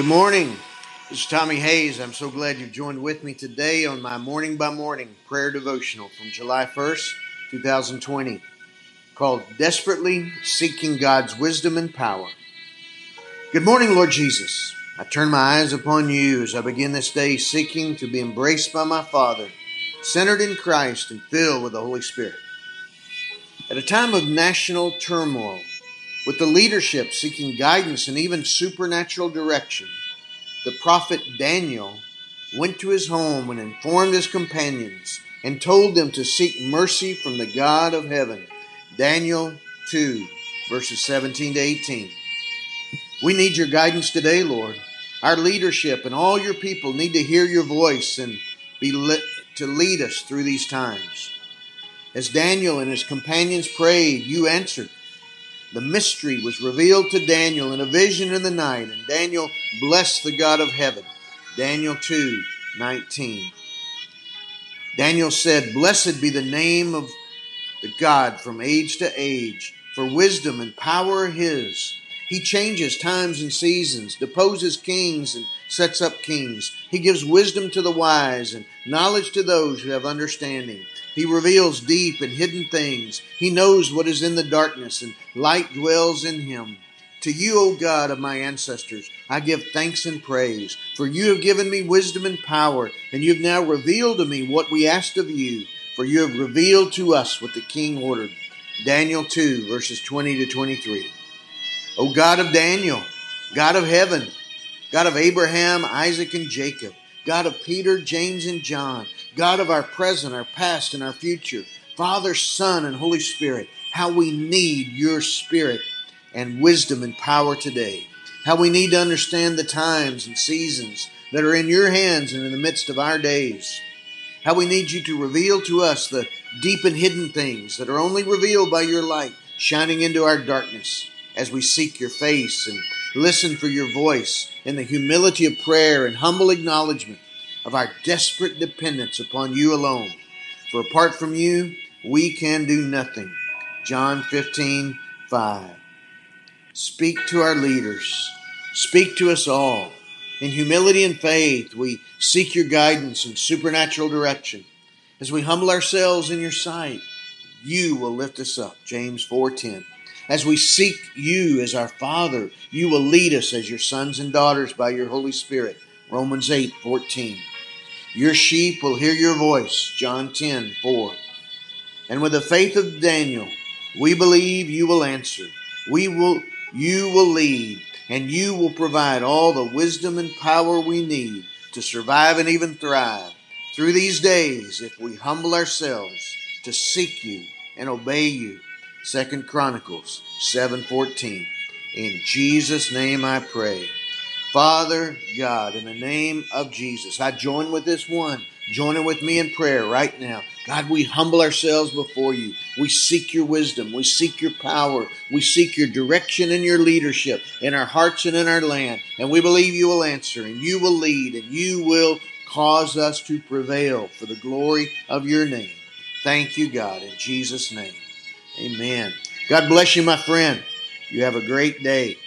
Good morning. This is Tommy Hayes. I'm so glad you've joined with me today on my morning by morning prayer devotional from July 1st, 2020, called Desperately Seeking God's Wisdom and Power. Good morning, Lord Jesus. I turn my eyes upon you as I begin this day seeking to be embraced by my Father, centered in Christ and filled with the Holy Spirit. At a time of national turmoil, with the leadership seeking guidance and even supernatural direction, the prophet Daniel went to his home and informed his companions and told them to seek mercy from the God of heaven. Daniel 2, verses 17 to 18. We need your guidance today, Lord. Our leadership and all your people need to hear your voice and be lit to lead us through these times. As Daniel and his companions prayed, you answered the mystery was revealed to Daniel in a vision in the night, and Daniel blessed the God of heaven. Daniel 2 19. Daniel said, Blessed be the name of the God from age to age, for wisdom and power are his. He changes times and seasons, deposes kings and sets up kings. He gives wisdom to the wise and knowledge to those who have understanding. He reveals deep and hidden things. He knows what is in the darkness, and light dwells in him. To you, O God of my ancestors, I give thanks and praise, for you have given me wisdom and power, and you have now revealed to me what we asked of you, for you have revealed to us what the king ordered. Daniel 2, verses 20 to 23. O God of Daniel, God of heaven, God of Abraham, Isaac, and Jacob, God of Peter, James, and John, God of our present, our past, and our future, Father, Son, and Holy Spirit, how we need your Spirit and wisdom and power today. How we need to understand the times and seasons that are in your hands and in the midst of our days. How we need you to reveal to us the deep and hidden things that are only revealed by your light shining into our darkness as we seek your face and listen for your voice in the humility of prayer and humble acknowledgement of our desperate dependence upon you alone. For apart from you, we can do nothing. John 15, 5. Speak to our leaders. Speak to us all. In humility and faith, we seek your guidance and supernatural direction. As we humble ourselves in your sight, you will lift us up. James 4:10. As we seek you as our Father, you will lead us as your sons and daughters by your Holy Spirit. Romans 8 14. Your sheep will hear your voice. John 10 4. And with the faith of Daniel, we believe you will answer. We will, you will lead, and you will provide all the wisdom and power we need to survive and even thrive through these days if we humble ourselves to seek you and obey you. Second Chronicles 7:14. In Jesus name I pray. Father God, in the name of Jesus, I join with this one, joining with me in prayer right now. God, we humble ourselves before you. We seek your wisdom. We seek your power. We seek your direction and your leadership in our hearts and in our land. And we believe you will answer and you will lead and you will cause us to prevail for the glory of your name. Thank you, God, in Jesus' name. Amen. God bless you, my friend. You have a great day.